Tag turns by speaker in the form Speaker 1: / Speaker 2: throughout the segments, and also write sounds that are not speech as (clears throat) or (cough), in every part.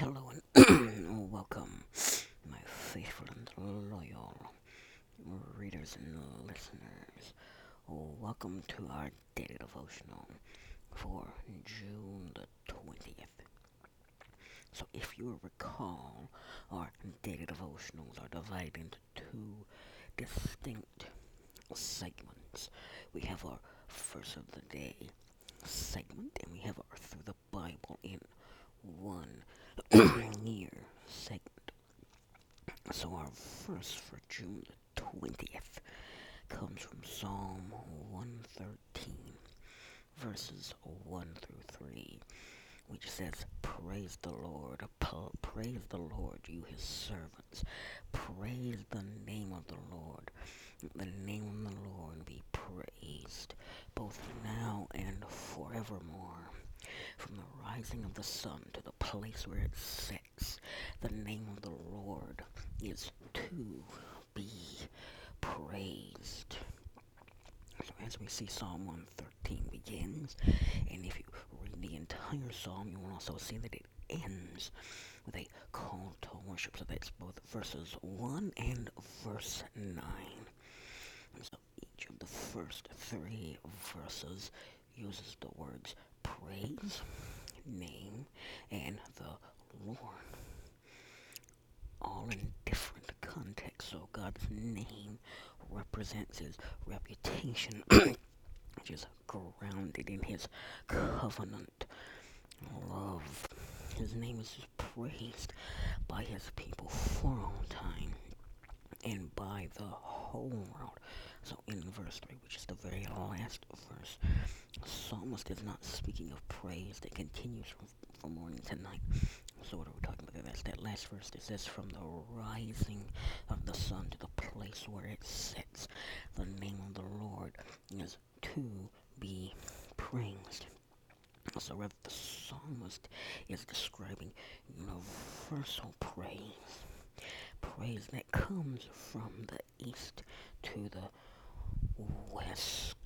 Speaker 1: Hello and (clears throat) welcome, my faithful and loyal readers and listeners. Welcome to our daily devotional for June the 20th. So, if you recall, our daily devotionals are divided into two distinct segments. We have our first of the day segment, and we have our through the Bible in one year segment. So our verse for June the 20th comes from Psalm 113, verses 1 through 3, which says, Praise the Lord, praise the Lord, you his servants. Praise the name of the Lord. The name of the Lord be praised, both now and forevermore. From the rising of the sun to the place where it sets, the name of the Lord is to be praised. So as we see Psalm 113 begins, and if you read the entire psalm, you will also see that it ends with a call to worship. So that's both verses 1 and verse 9. And so each of the first three verses uses the words praise, name, and the Lord. All in different contexts. So God's name represents his reputation, (clears throat) which is grounded in his covenant love. His name is praised by his people for all time and by the whole world. So in verse 3, which is the very last verse, psalmist is not speaking of praise that continues from, from morning to night. So what are we talking about? That's that last verse that says, From the rising of the sun to the place where it sets, the name of the Lord is to be praised. So rather the psalmist is describing universal praise. Praise that comes from the east to the west.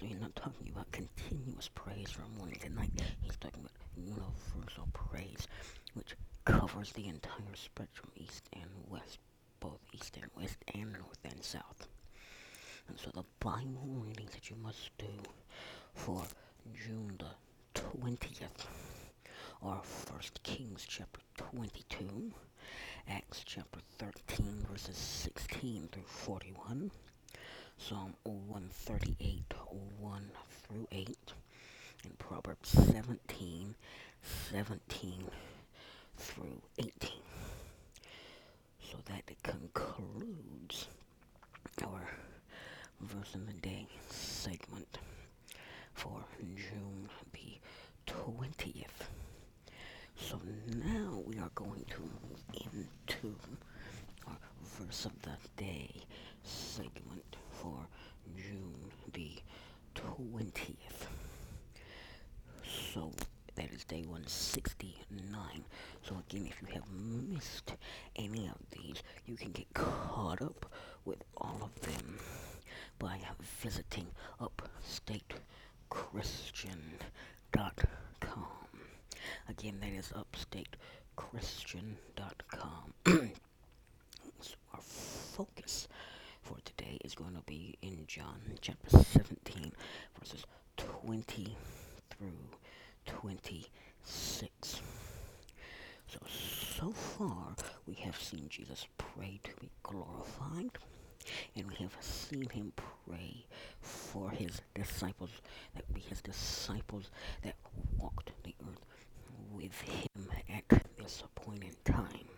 Speaker 1: He's not talking about continuous praise from morning to night. He's talking about universal praise, which covers the entire spectrum, east and west, both east and west, and north and south. And so the Bible readings that you must do for June the 20th are 1 Kings chapter 22, Acts chapter 13, verses 16 through 41, Psalm um, 138, 1 through 8, and Proverbs 17, 17 through 18. So that concludes our verse of the day segment for June the 20th. So now we are going to move into our verse of the day segment for June the 20th. So that is day 169. So again, if you have missed any of these, you can get caught up with all of them by visiting upstatechristian.com. Again, that is upstatechristian.com. so (clears throat) our focus is going to be in John chapter 17, verses 20 through 26. So, so far, we have seen Jesus pray to be glorified, and we have seen him pray for his disciples, that be his disciples that walked the earth with him at this point in time.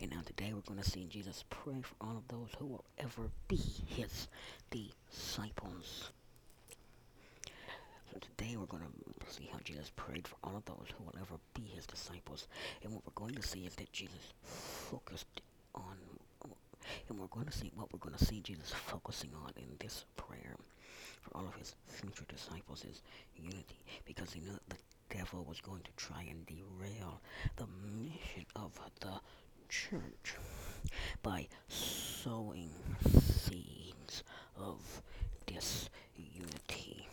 Speaker 1: And now today we're going to see Jesus pray for all of those who will ever be his disciples. So today we're going to see how Jesus prayed for all of those who will ever be his disciples. And what we're going to see is that Jesus focused on, and we're going to see what we're going to see Jesus focusing on in this prayer for all of his future disciples is unity. Because he knew the devil was going to try and derail the mission of the church by sowing seeds of disunity.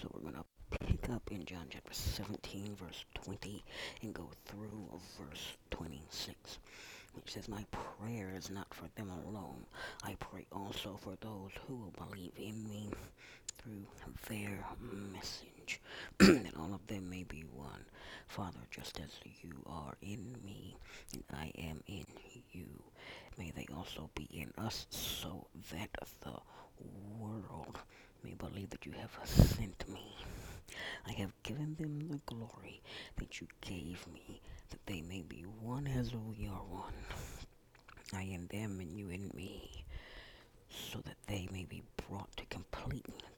Speaker 1: So we're going to pick up in John chapter 17, verse 20, and go through verse 26 which says, My prayer is not for them alone. I pray also for those who will believe in me through their message, that (clears throat) all of them may be one. Father, just as you are in me, and I am in you, may they also be in us, so that the world may believe that you have sent me. I have given them the glory that you gave me, that they may be one as we are one. I in them and you in me, so that they may be brought to complete unity.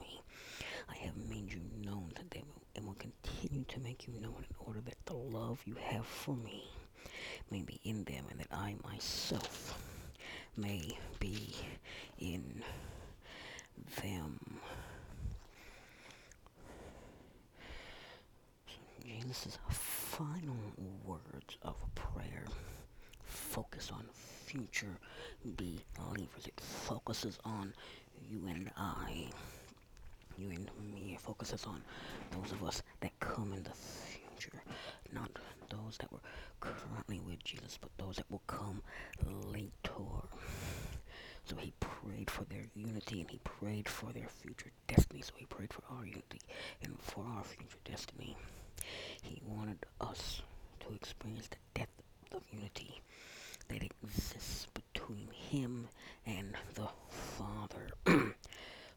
Speaker 1: Have made you known to them and will continue to make you known in order that the love you have for me may be in them and that I myself may be in them. So Jesus' final words of prayer focus on future believers. It focuses on you and I, you and me. Focuses on those of us that come in the future, not those that were currently with Jesus, but those that will come later. So he prayed for their unity and he prayed for their future destiny. So he prayed for our unity and for our future destiny. He wanted us to experience the depth of unity that exists between him and the Father. (clears throat)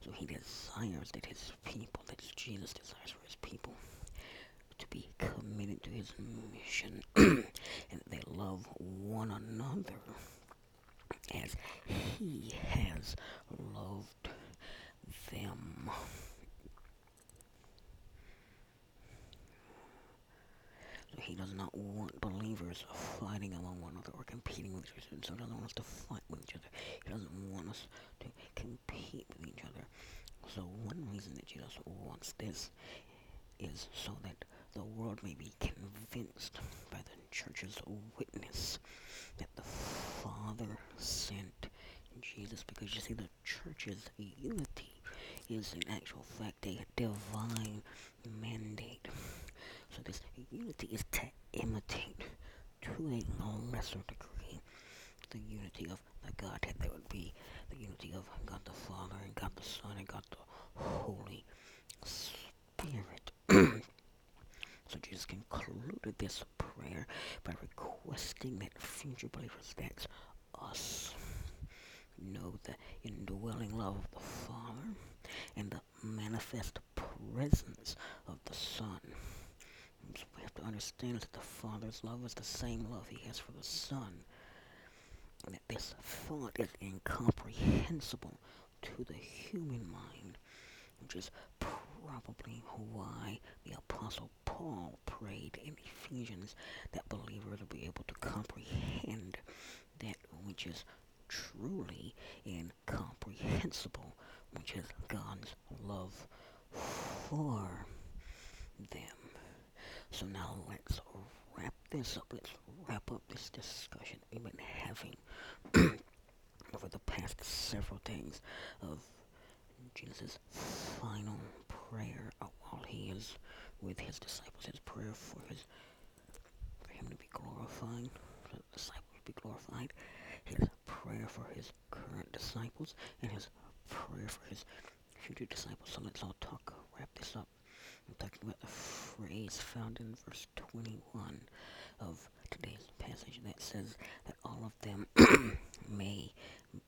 Speaker 1: so he desires that his people, that Jesus desires for his people, to be committed to his mission (clears throat) and they love one another as he has loved them. He does not want believers fighting among one another or competing with each other. So he doesn't want us to fight with each other. He doesn't want us to compete with each other. So one reason that Jesus wants this is so that the world may be convinced by the church's witness that the Father sent Jesus. Because you see, the church's unity is in actual fact a divine mandate. So this unity is to imitate to a lesser degree the unity of the Godhead. There would be the unity of God the Father and God the Son and God the Holy Spirit. (clears throat) so Jesus concluded this prayer by requesting that future believers, that's us, know the indwelling love of the Father and the manifest presence of the Son we have to understand that the Father's love is the same love he has for the Son. And that this thought is incomprehensible to the human mind, which is probably why the Apostle Paul prayed in Ephesians that believers will be able to comprehend that which is truly incomprehensible, which is God's love for them. So now let's wrap this up. Let's wrap up this discussion we've been having (clears throat) over the past several days of Jesus' final prayer while he is with his disciples. His prayer for his for him to be glorified, for the disciples to be glorified. His prayer for his current disciples and his prayer for his future disciples. So let's all talk, wrap this up. I'm talking about the phrase found in verse 21 of today's passage that says that all of them (clears throat) may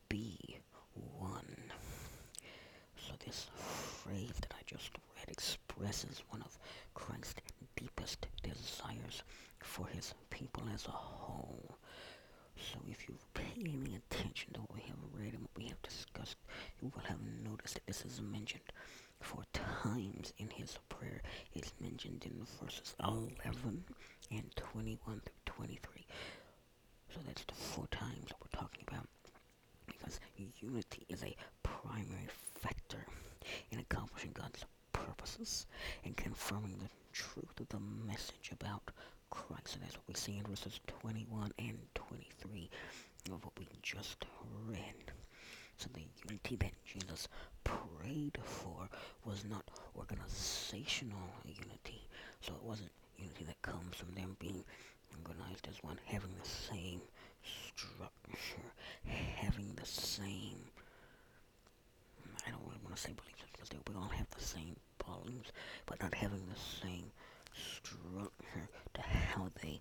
Speaker 1: be one. So this phrase that I just read expresses one of Christ's deepest desires for his people as a whole. So if you've paid any attention to what we have read and what we have discussed, you will have noticed that this is mentioned four times in his prayer. It's in verses 11 and 21 through 23. So that's the four times that we're talking about. Because unity is a primary factor in accomplishing God's purposes and confirming the truth of the message about Christ. And that's what we see in verses 21 and 23 of what we just read. So the unity that Jesus prayed for was not organizational unity. So it wasn't unity that comes from them being organized as one, having the same structure, having the same, I don't really want to say beliefs because we all have the same beliefs, but not having the same structure to how they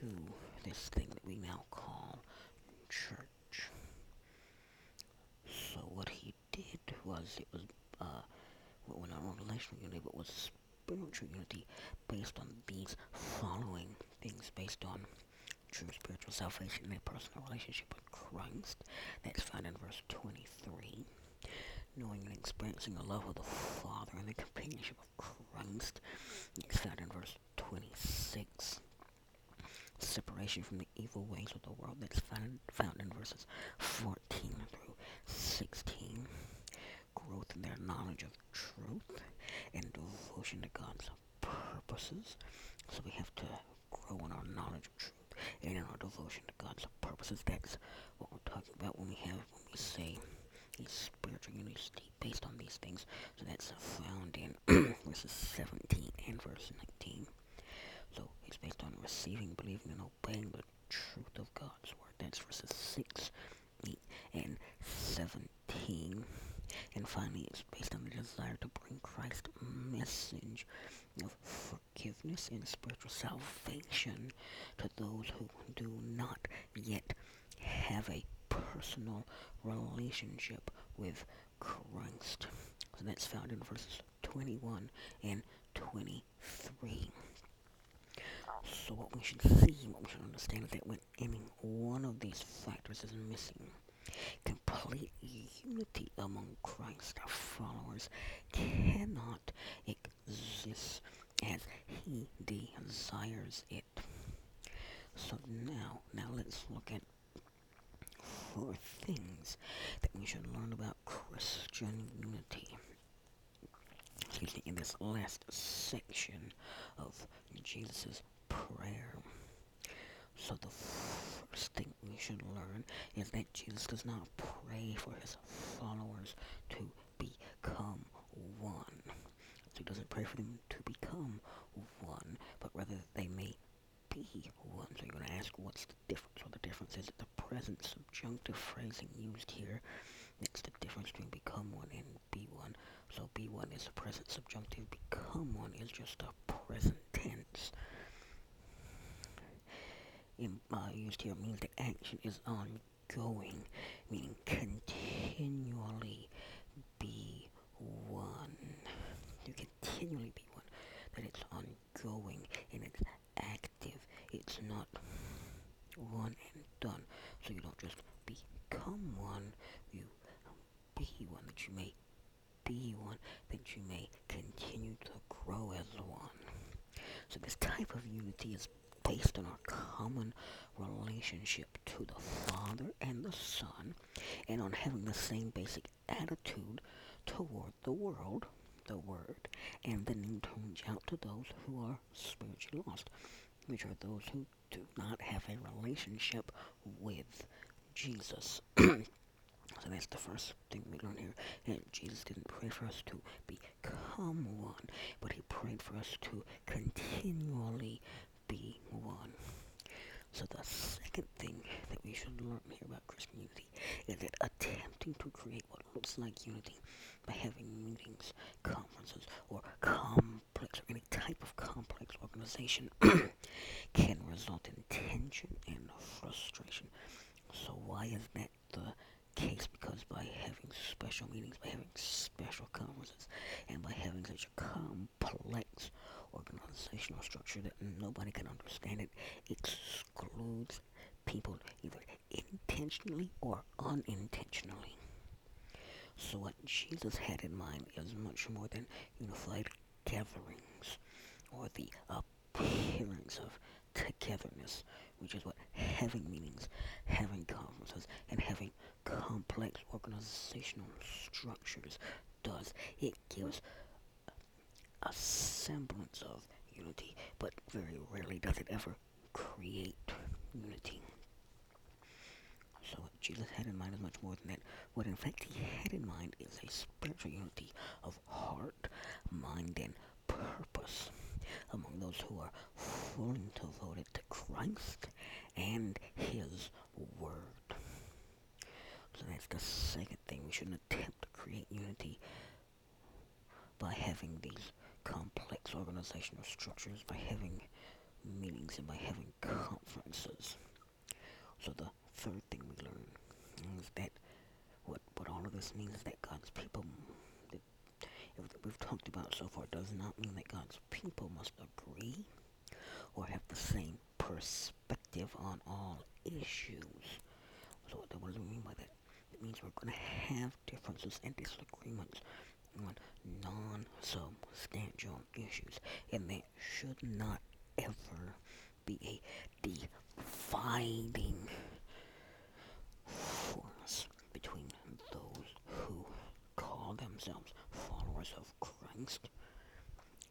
Speaker 1: do this thing that we now call church. So what he did was, it was, uh, well, not relational unity, but was spiritual unity based on these following things, based on true spiritual salvation and a personal relationship with Christ. That's found in verse 23. Knowing and experiencing the love of the Father and the companionship of Christ. That's found in verse 26. Separation from the evil ways of the world. That's found, found in verses 14 through 16. Growth in their knowledge of truth and devotion to God's purposes. So we have to grow in our knowledge of truth and in our devotion to God's purposes. That's what we're talking about when we have when we say a spiritual unity based on these things. So that's found in (clears throat) verses 17 and verse 19. So it's based on receiving, believing, and obeying the truth of God's word. That's verses 6, 8, and 17. And finally, it's based on the desire to bring Christ's message of forgiveness and spiritual salvation to those who do not yet have a personal relationship with Christ. So that's found in verses 21 and 23. So what we should see, what we should understand is that when any one of these factors is missing, complete unity among Christ followers cannot exist as he desires it. So now, now let's look at four things that we should learn about Christian unity. In this last section of Jesus' prayer. So the first thing we should learn is that Jesus does not pray for his followers to become one. So he doesn't pray for them to become one, but rather that they may be one. So you're going to ask what's the difference? Well, the difference is the present subjunctive phrasing used here. That's the difference between become one and be one. So be one is the present subjunctive. Become one is just a present tense uh, used here means the action is ongoing, meaning continually be one. You continually be one. That it's ongoing and it's active. It's not one and done. So you don't just become one, you be one, that you may be one, that you may continue to grow as one. So this type of unity is based on our common relationship to the Father and the Son, and on having the same basic attitude toward the world, the Word, and the need to reach out to those who are spiritually lost, which are those who do not have a relationship with Jesus. (clears throat) So that's the first thing we learn here. That Jesus didn't pray for us to become one, but he prayed for us to continually be one. So the second thing that we should learn here about Christian unity is that attempting to create what looks like unity by having meetings, conferences, or complex or any type of complex organization (coughs) can result in tension and frustration. So why is that the case? Because by having special meetings, by having special conferences, and by having such a complex organizational structure that nobody can understand. It excludes people either intentionally or unintentionally. So what Jesus had in mind is much more than unified gatherings or the appearance of togetherness, which is what having meetings, having conferences, and having complex organizational structures does. It gives a semblance of unity, but very rarely does it ever create unity. So what Jesus had in mind is much more than that. What in fact he had in mind is a spiritual unity of heart, mind, and purpose among those who are fully devoted to Christ and his word. So that's the second thing. We shouldn't attempt to create unity by having these complex organizational structures, by having meetings, and by having conferences. So the third thing we learn is that what means that God's people that we've talked about so far does not mean that God's people must agree or have the same perspective on all issues. So what does it mean by that? It means we're going to have differences and disagreements on non-substantial issues, and that should not ever be a dividing force between call themselves followers of Christ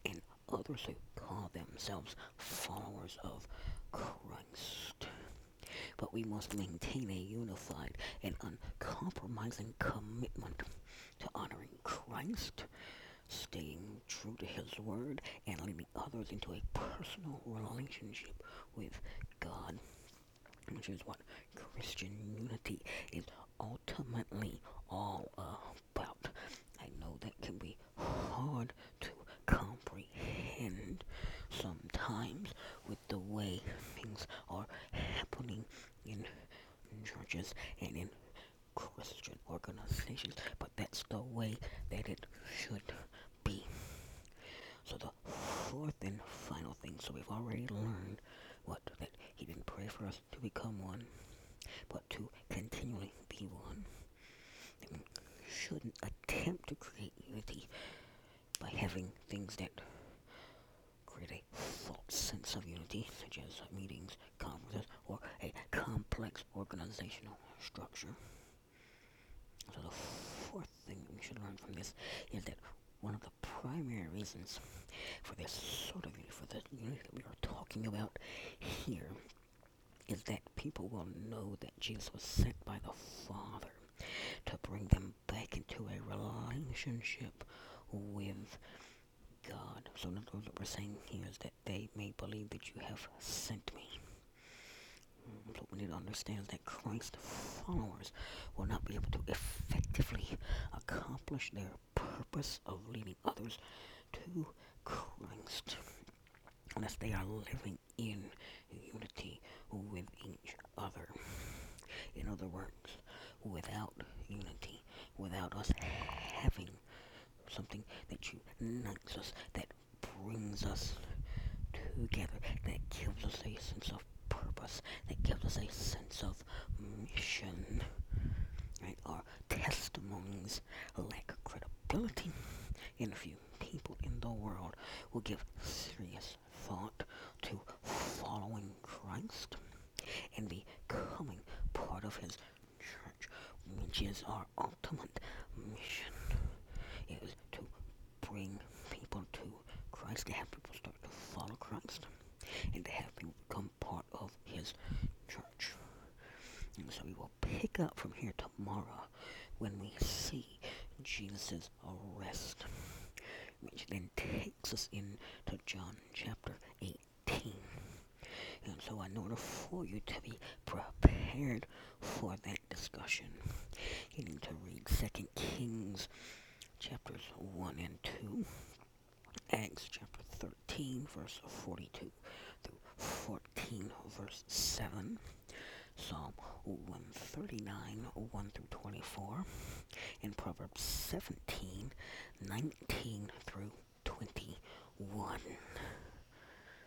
Speaker 1: and others who call themselves followers of Christ. But we must maintain a unified and uncompromising commitment to honoring Christ, staying true to His Word, and leading others into a personal relationship with God, which is what Christian unity is ultimately all about. I know that can be hard to comprehend sometimes with the way things are happening in churches and in Christian organizations, but that's the way that it should be. So the fourth and final thing, so we've already learned what that he didn't pray for us to become one, but to continually be one. We shouldn't attempt to create unity by having things that create a false sense of unity, such as meetings, conferences, or a complex organizational structure. So the fourth thing we should learn from this is that one of the primary reasons for this sort of for the unity that we are talking about here, is that people will know that Jesus was sent by the Father to bring them back into a relationship with God. So, in other words, what we're saying here is that they may believe that you have sent me. So we need to understand that Christ followers will not be able to effectively accomplish their purpose of leading others to Christ unless they are living in unity with each other. In other words, without unity, without us having something that unites us, that brings us together, that gives us a sense of purpose, that gives us a sense of mission. Right? Our testimonies lack credibility, and few people in the world will give serious thought to following Christ and becoming part of His church, which is our ultimate mission, is to bring people to Christ, to have people start to follow Christ, and to have people become part of His church. And so we will pick up from here tomorrow when we see Jesus' arrest, which then takes us into John chapter 18. And so, in order for you to be prepared for that discussion, you need to read 2 Kings chapters 1 and 2, Acts chapter 13, verse 42 through 14, verse 7. Psalm 139, 1 through 24, and Proverbs 17, 19 through 21.